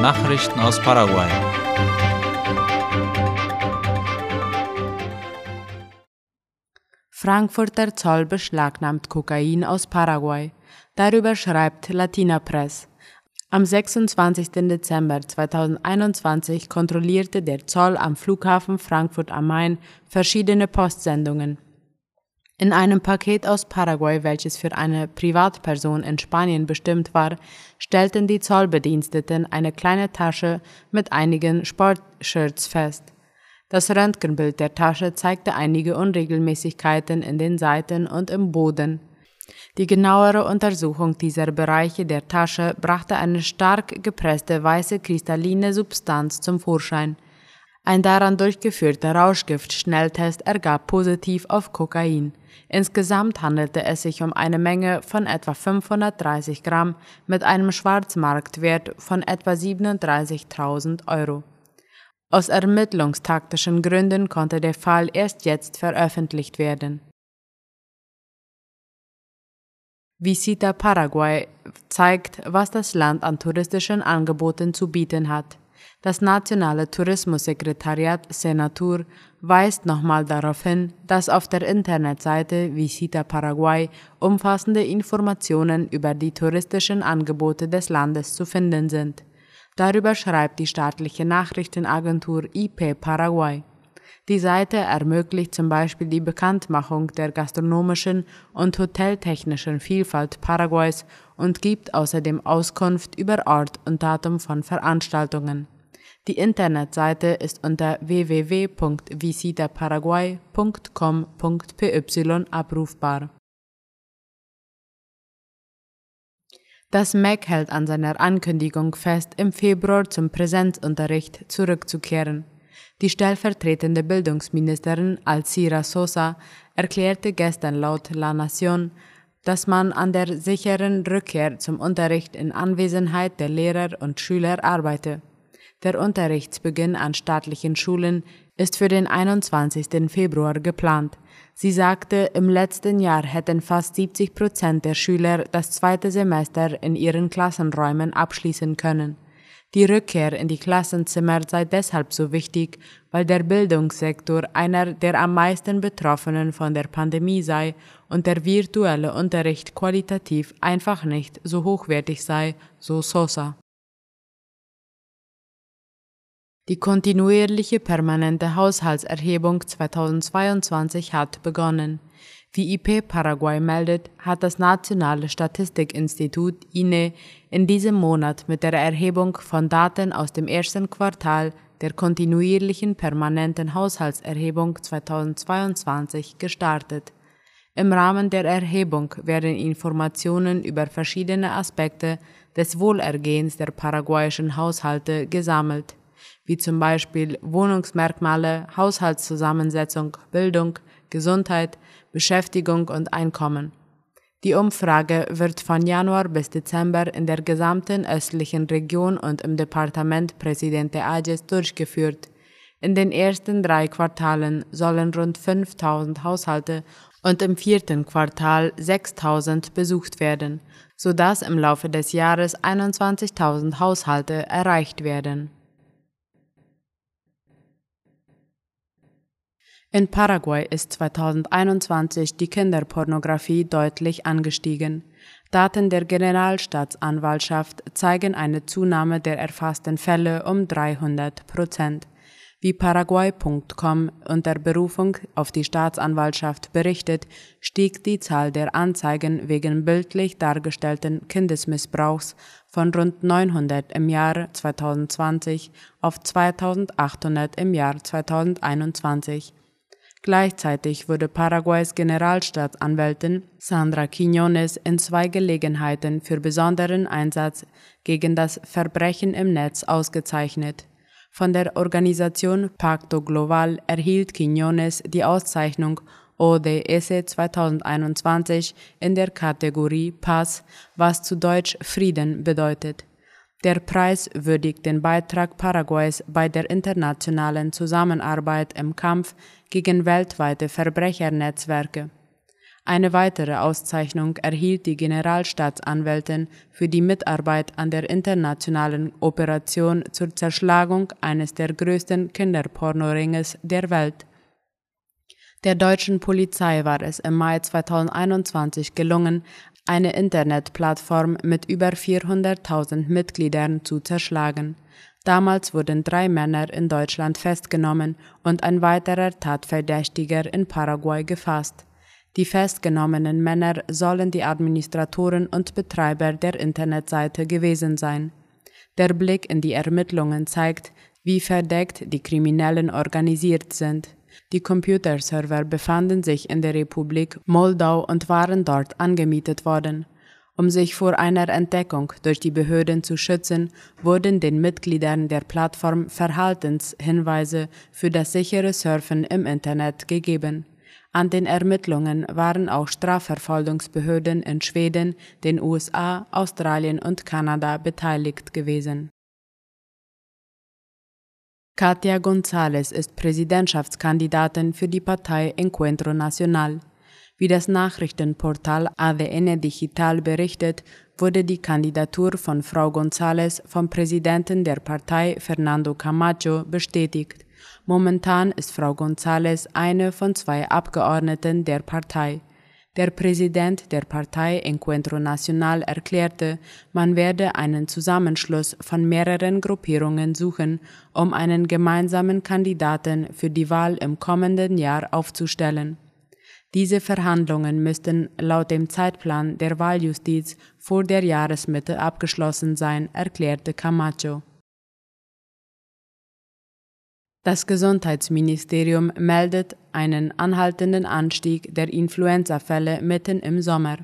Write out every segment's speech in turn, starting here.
Nachrichten aus Paraguay. Frankfurter Zoll beschlagnahmt Kokain aus Paraguay. Darüber schreibt Latina Press. Am 26. Dezember 2021 kontrollierte der Zoll am Flughafen Frankfurt am Main verschiedene Postsendungen. In einem Paket aus Paraguay, welches für eine Privatperson in Spanien bestimmt war, stellten die Zollbediensteten eine kleine Tasche mit einigen Sportshirts fest. Das Röntgenbild der Tasche zeigte einige Unregelmäßigkeiten in den Seiten und im Boden. Die genauere Untersuchung dieser Bereiche der Tasche brachte eine stark gepresste weiße kristalline Substanz zum Vorschein. Ein daran durchgeführter Rauschgift-Schnelltest ergab positiv auf Kokain. Insgesamt handelte es sich um eine Menge von etwa 530 Gramm mit einem Schwarzmarktwert von etwa 37.000 Euro. Aus ermittlungstaktischen Gründen konnte der Fall erst jetzt veröffentlicht werden. Visita Paraguay zeigt, was das Land an touristischen Angeboten zu bieten hat. Das Nationale Tourismussekretariat Senatur weist nochmal darauf hin, dass auf der Internetseite Visita Paraguay umfassende Informationen über die touristischen Angebote des Landes zu finden sind. Darüber schreibt die staatliche Nachrichtenagentur IP Paraguay. Die Seite ermöglicht zum Beispiel die Bekanntmachung der gastronomischen und hoteltechnischen Vielfalt Paraguays und gibt außerdem Auskunft über Ort und Datum von Veranstaltungen. Die Internetseite ist unter www.visitaparaguay.com.py abrufbar. Das MEC hält an seiner Ankündigung fest, im Februar zum Präsenzunterricht zurückzukehren. Die stellvertretende Bildungsministerin Alcira Sosa erklärte gestern laut La Nación, dass man an der sicheren Rückkehr zum Unterricht in Anwesenheit der Lehrer und Schüler arbeite. Der Unterrichtsbeginn an staatlichen Schulen ist für den 21. Februar geplant. Sie sagte, im letzten Jahr hätten fast 70 Prozent der Schüler das zweite Semester in ihren Klassenräumen abschließen können. Die Rückkehr in die Klassenzimmer sei deshalb so wichtig, weil der Bildungssektor einer der am meisten Betroffenen von der Pandemie sei und der virtuelle Unterricht qualitativ einfach nicht so hochwertig sei, so Sosa. Die kontinuierliche permanente Haushaltserhebung 2022 hat begonnen. Wie IP Paraguay meldet, hat das Nationale Statistikinstitut INE in diesem Monat mit der Erhebung von Daten aus dem ersten Quartal der kontinuierlichen permanenten Haushaltserhebung 2022 gestartet. Im Rahmen der Erhebung werden Informationen über verschiedene Aspekte des Wohlergehens der paraguayischen Haushalte gesammelt wie zum Beispiel Wohnungsmerkmale, Haushaltszusammensetzung, Bildung, Gesundheit, Beschäftigung und Einkommen. Die Umfrage wird von Januar bis Dezember in der gesamten östlichen Region und im Departement Presidente Ayes durchgeführt. In den ersten drei Quartalen sollen rund 5000 Haushalte und im vierten Quartal 6000 besucht werden, sodass im Laufe des Jahres 21.000 Haushalte erreicht werden. In Paraguay ist 2021 die Kinderpornografie deutlich angestiegen. Daten der Generalstaatsanwaltschaft zeigen eine Zunahme der erfassten Fälle um 300 Prozent. Wie Paraguay.com unter Berufung auf die Staatsanwaltschaft berichtet, stieg die Zahl der Anzeigen wegen bildlich dargestellten Kindesmissbrauchs von rund 900 im Jahr 2020 auf 2800 im Jahr 2021. Gleichzeitig wurde Paraguays Generalstaatsanwältin Sandra Quiñones in zwei Gelegenheiten für besonderen Einsatz gegen das Verbrechen im Netz ausgezeichnet. Von der Organisation Pacto Global erhielt Quiñones die Auszeichnung ODS 2021 in der Kategorie Pass, was zu Deutsch Frieden bedeutet. Der Preis würdigt den Beitrag Paraguays bei der internationalen Zusammenarbeit im Kampf gegen weltweite Verbrechernetzwerke. Eine weitere Auszeichnung erhielt die Generalstaatsanwältin für die Mitarbeit an der internationalen Operation zur Zerschlagung eines der größten Kinderpornoringes der Welt. Der deutschen Polizei war es im Mai 2021 gelungen, eine Internetplattform mit über 400.000 Mitgliedern zu zerschlagen. Damals wurden drei Männer in Deutschland festgenommen und ein weiterer Tatverdächtiger in Paraguay gefasst. Die festgenommenen Männer sollen die Administratoren und Betreiber der Internetseite gewesen sein. Der Blick in die Ermittlungen zeigt, wie verdeckt die Kriminellen organisiert sind. Die Computerserver befanden sich in der Republik Moldau und waren dort angemietet worden. Um sich vor einer Entdeckung durch die Behörden zu schützen, wurden den Mitgliedern der Plattform Verhaltenshinweise für das sichere Surfen im Internet gegeben. An den Ermittlungen waren auch Strafverfolgungsbehörden in Schweden, den USA, Australien und Kanada beteiligt gewesen. Katia González ist Präsidentschaftskandidatin für die Partei Encuentro Nacional. Wie das Nachrichtenportal ADN Digital berichtet, wurde die Kandidatur von Frau González vom Präsidenten der Partei Fernando Camacho bestätigt. Momentan ist Frau González eine von zwei Abgeordneten der Partei. Der Präsident der Partei Encuentro Nacional erklärte, man werde einen Zusammenschluss von mehreren Gruppierungen suchen, um einen gemeinsamen Kandidaten für die Wahl im kommenden Jahr aufzustellen. Diese Verhandlungen müssten laut dem Zeitplan der Wahljustiz vor der Jahresmitte abgeschlossen sein, erklärte Camacho. Das Gesundheitsministerium meldet einen anhaltenden Anstieg der Influenzafälle mitten im Sommer.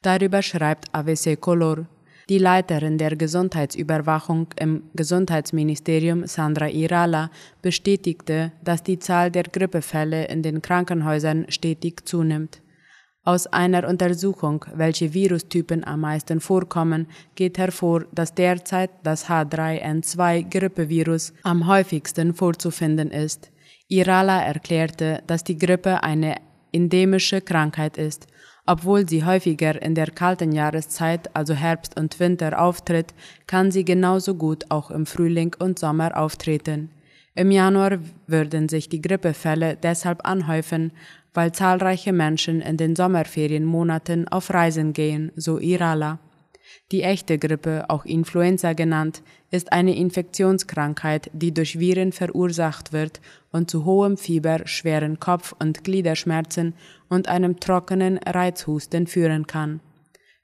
Darüber schreibt AVC Color. Die Leiterin der Gesundheitsüberwachung im Gesundheitsministerium, Sandra Irala, bestätigte, dass die Zahl der Grippefälle in den Krankenhäusern stetig zunimmt. Aus einer Untersuchung, welche Virustypen am meisten vorkommen, geht hervor, dass derzeit das H3N2-Grippevirus am häufigsten vorzufinden ist. Irala erklärte, dass die Grippe eine endemische Krankheit ist. Obwohl sie häufiger in der kalten Jahreszeit, also Herbst und Winter, auftritt, kann sie genauso gut auch im Frühling und Sommer auftreten. Im Januar würden sich die Grippefälle deshalb anhäufen, weil zahlreiche Menschen in den Sommerferienmonaten auf Reisen gehen, so Irala. Die echte Grippe, auch Influenza genannt, ist eine Infektionskrankheit, die durch Viren verursacht wird und zu hohem Fieber, schweren Kopf- und Gliederschmerzen und einem trockenen Reizhusten führen kann.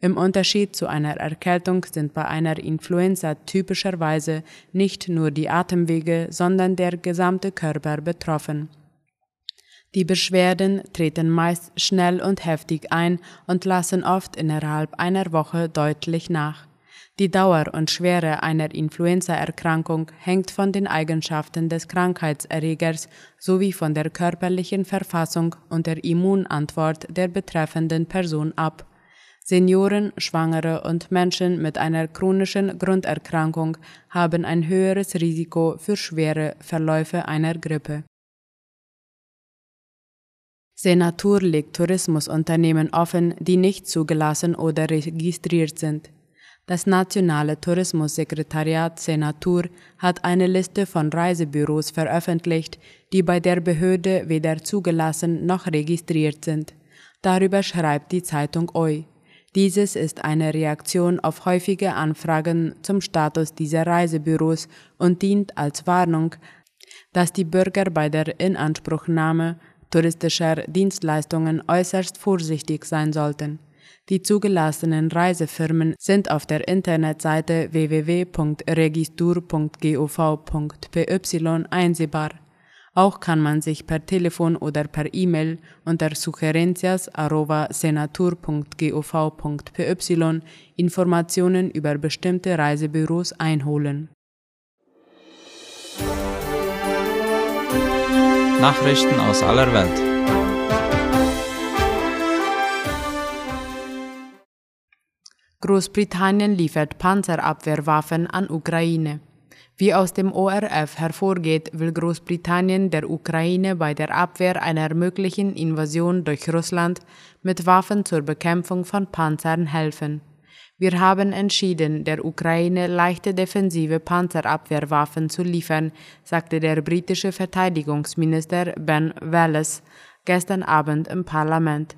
Im Unterschied zu einer Erkältung sind bei einer Influenza typischerweise nicht nur die Atemwege, sondern der gesamte Körper betroffen. Die Beschwerden treten meist schnell und heftig ein und lassen oft innerhalb einer Woche deutlich nach. Die Dauer und Schwere einer Influenzaerkrankung hängt von den Eigenschaften des Krankheitserregers sowie von der körperlichen Verfassung und der Immunantwort der betreffenden Person ab. Senioren, Schwangere und Menschen mit einer chronischen Grunderkrankung haben ein höheres Risiko für schwere Verläufe einer Grippe. Senatur legt Tourismusunternehmen offen, die nicht zugelassen oder registriert sind. Das Nationale Tourismussekretariat Senatur hat eine Liste von Reisebüros veröffentlicht, die bei der Behörde weder zugelassen noch registriert sind. Darüber schreibt die Zeitung OI. Dieses ist eine Reaktion auf häufige Anfragen zum Status dieser Reisebüros und dient als Warnung, dass die Bürger bei der Inanspruchnahme touristischer Dienstleistungen äußerst vorsichtig sein sollten. Die zugelassenen Reisefirmen sind auf der Internetseite www.registur.gov.py einsehbar. Auch kann man sich per Telefon oder per E-Mail unter sugerencias.senatur.gov.py Informationen über bestimmte Reisebüros einholen. Nachrichten aus aller Welt. Großbritannien liefert Panzerabwehrwaffen an Ukraine. Wie aus dem ORF hervorgeht, will Großbritannien der Ukraine bei der Abwehr einer möglichen Invasion durch Russland mit Waffen zur Bekämpfung von Panzern helfen. Wir haben entschieden, der Ukraine leichte defensive Panzerabwehrwaffen zu liefern, sagte der britische Verteidigungsminister Ben Wallace gestern Abend im Parlament.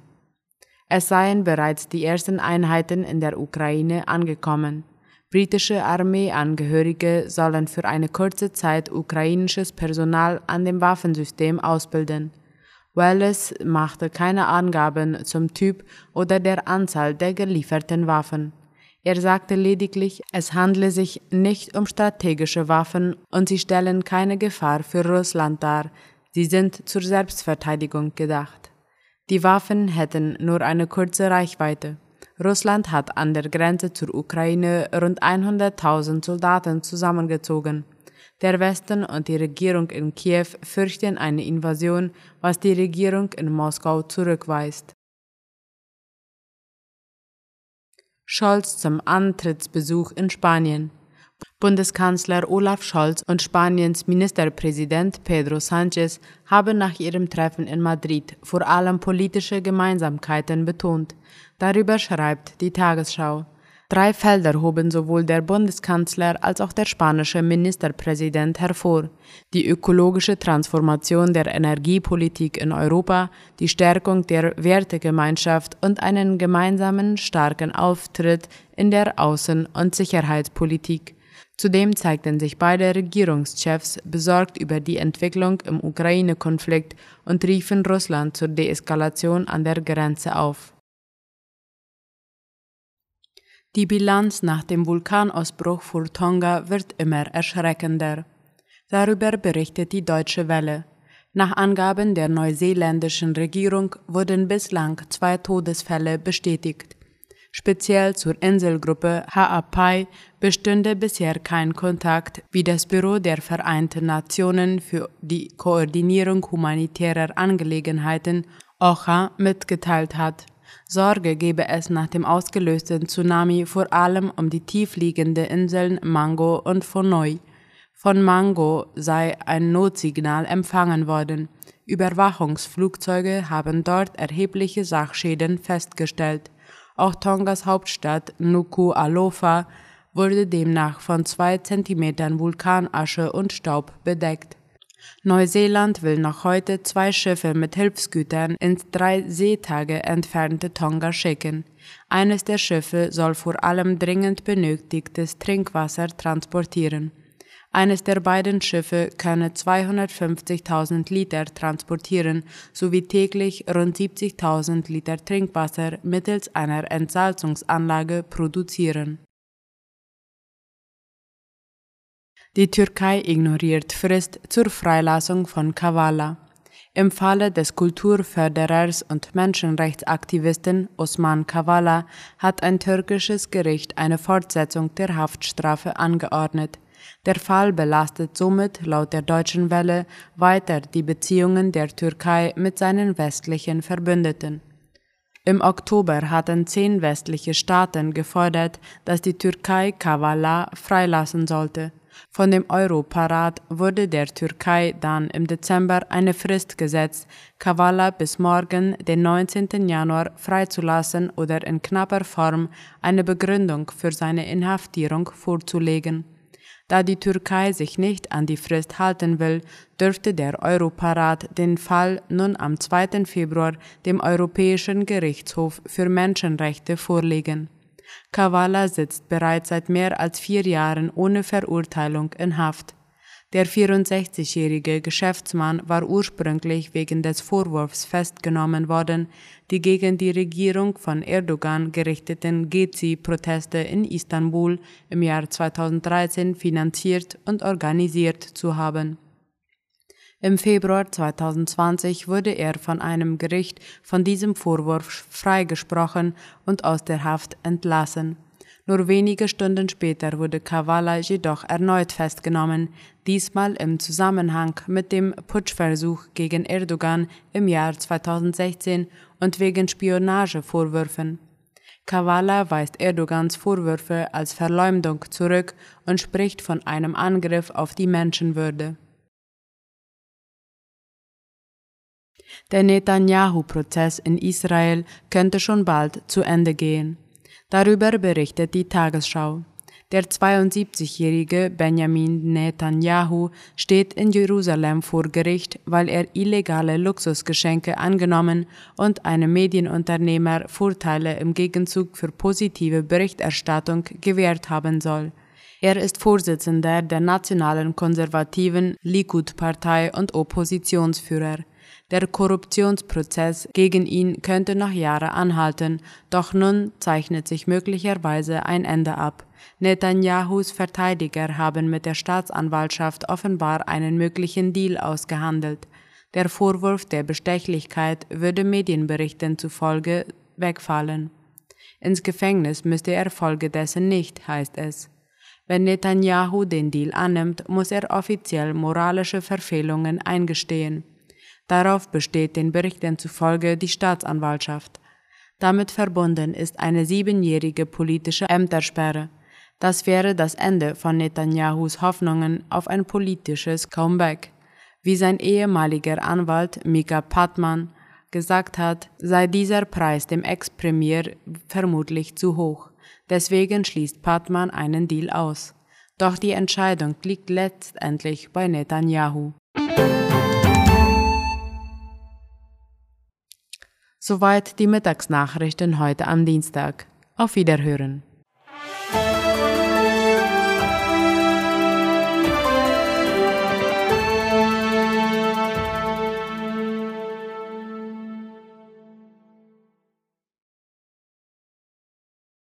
Es seien bereits die ersten Einheiten in der Ukraine angekommen. Britische Armeeangehörige sollen für eine kurze Zeit ukrainisches Personal an dem Waffensystem ausbilden. Wallace machte keine Angaben zum Typ oder der Anzahl der gelieferten Waffen. Er sagte lediglich, es handle sich nicht um strategische Waffen und sie stellen keine Gefahr für Russland dar, sie sind zur Selbstverteidigung gedacht. Die Waffen hätten nur eine kurze Reichweite. Russland hat an der Grenze zur Ukraine rund 100.000 Soldaten zusammengezogen. Der Westen und die Regierung in Kiew fürchten eine Invasion, was die Regierung in Moskau zurückweist. Scholz zum Antrittsbesuch in Spanien. Bundeskanzler Olaf Scholz und Spaniens Ministerpräsident Pedro Sánchez haben nach ihrem Treffen in Madrid vor allem politische Gemeinsamkeiten betont. Darüber schreibt die Tagesschau. Drei Felder hoben sowohl der Bundeskanzler als auch der spanische Ministerpräsident hervor. Die ökologische Transformation der Energiepolitik in Europa, die Stärkung der Wertegemeinschaft und einen gemeinsamen starken Auftritt in der Außen- und Sicherheitspolitik. Zudem zeigten sich beide Regierungschefs besorgt über die Entwicklung im Ukraine-Konflikt und riefen Russland zur Deeskalation an der Grenze auf. Die Bilanz nach dem Vulkanausbruch vor Tonga wird immer erschreckender. Darüber berichtet die Deutsche Welle. Nach Angaben der neuseeländischen Regierung wurden bislang zwei Todesfälle bestätigt. Speziell zur Inselgruppe Ha'apai bestünde bisher kein Kontakt, wie das Büro der Vereinten Nationen für die Koordinierung humanitärer Angelegenheiten OCHA mitgeteilt hat. Sorge gebe es nach dem ausgelösten Tsunami vor allem um die tiefliegenden Inseln Mango und Fonoi. Von Mango sei ein Notsignal empfangen worden. Überwachungsflugzeuge haben dort erhebliche Sachschäden festgestellt. Auch Tongas Hauptstadt Nuku'alofa wurde demnach von zwei Zentimetern Vulkanasche und Staub bedeckt. Neuseeland will noch heute zwei Schiffe mit Hilfsgütern ins drei Seetage entfernte Tonga schicken. Eines der Schiffe soll vor allem dringend benötigtes Trinkwasser transportieren. Eines der beiden Schiffe könne 250.000 Liter transportieren sowie täglich rund 70.000 Liter Trinkwasser mittels einer Entsalzungsanlage produzieren. Die Türkei ignoriert Frist zur Freilassung von Kavala. Im Falle des Kulturförderers und Menschenrechtsaktivisten Osman Kavala hat ein türkisches Gericht eine Fortsetzung der Haftstrafe angeordnet. Der Fall belastet somit laut der Deutschen Welle weiter die Beziehungen der Türkei mit seinen westlichen Verbündeten. Im Oktober hatten zehn westliche Staaten gefordert, dass die Türkei Kavala freilassen sollte. Von dem Europarat wurde der Türkei dann im Dezember eine Frist gesetzt, Kavala bis morgen, den 19. Januar, freizulassen oder in knapper Form eine Begründung für seine Inhaftierung vorzulegen. Da die Türkei sich nicht an die Frist halten will, dürfte der Europarat den Fall nun am 2. Februar dem Europäischen Gerichtshof für Menschenrechte vorlegen. Kavala sitzt bereits seit mehr als vier Jahren ohne Verurteilung in Haft. Der 64-jährige Geschäftsmann war ursprünglich wegen des Vorwurfs festgenommen worden, die gegen die Regierung von Erdogan gerichteten Gezi-Proteste in Istanbul im Jahr 2013 finanziert und organisiert zu haben. Im Februar 2020 wurde er von einem Gericht von diesem Vorwurf freigesprochen und aus der Haft entlassen. Nur wenige Stunden später wurde Kavala jedoch erneut festgenommen, diesmal im Zusammenhang mit dem Putschversuch gegen Erdogan im Jahr 2016 und wegen Spionagevorwürfen. Kavala weist Erdogans Vorwürfe als Verleumdung zurück und spricht von einem Angriff auf die Menschenwürde. Der Netanyahu-Prozess in Israel könnte schon bald zu Ende gehen. Darüber berichtet die Tagesschau. Der 72-jährige Benjamin Netanyahu steht in Jerusalem vor Gericht, weil er illegale Luxusgeschenke angenommen und einem Medienunternehmer Vorteile im Gegenzug für positive Berichterstattung gewährt haben soll. Er ist Vorsitzender der nationalen konservativen Likud-Partei und Oppositionsführer. Der Korruptionsprozess gegen ihn könnte noch Jahre anhalten, doch nun zeichnet sich möglicherweise ein Ende ab. Netanyahus Verteidiger haben mit der Staatsanwaltschaft offenbar einen möglichen Deal ausgehandelt. Der Vorwurf der Bestechlichkeit würde Medienberichten zufolge wegfallen. Ins Gefängnis müsste er folgedessen nicht, heißt es. Wenn Netanyahu den Deal annimmt, muss er offiziell moralische Verfehlungen eingestehen. Darauf besteht den Berichten zufolge die Staatsanwaltschaft. Damit verbunden ist eine siebenjährige politische Ämtersperre. Das wäre das Ende von Netanyahus Hoffnungen auf ein politisches Comeback. Wie sein ehemaliger Anwalt Mika Patman gesagt hat, sei dieser Preis dem Ex-Premier vermutlich zu hoch. Deswegen schließt Patman einen Deal aus. Doch die Entscheidung liegt letztendlich bei Netanyahu. Soweit die Mittagsnachrichten heute am Dienstag. Auf Wiederhören.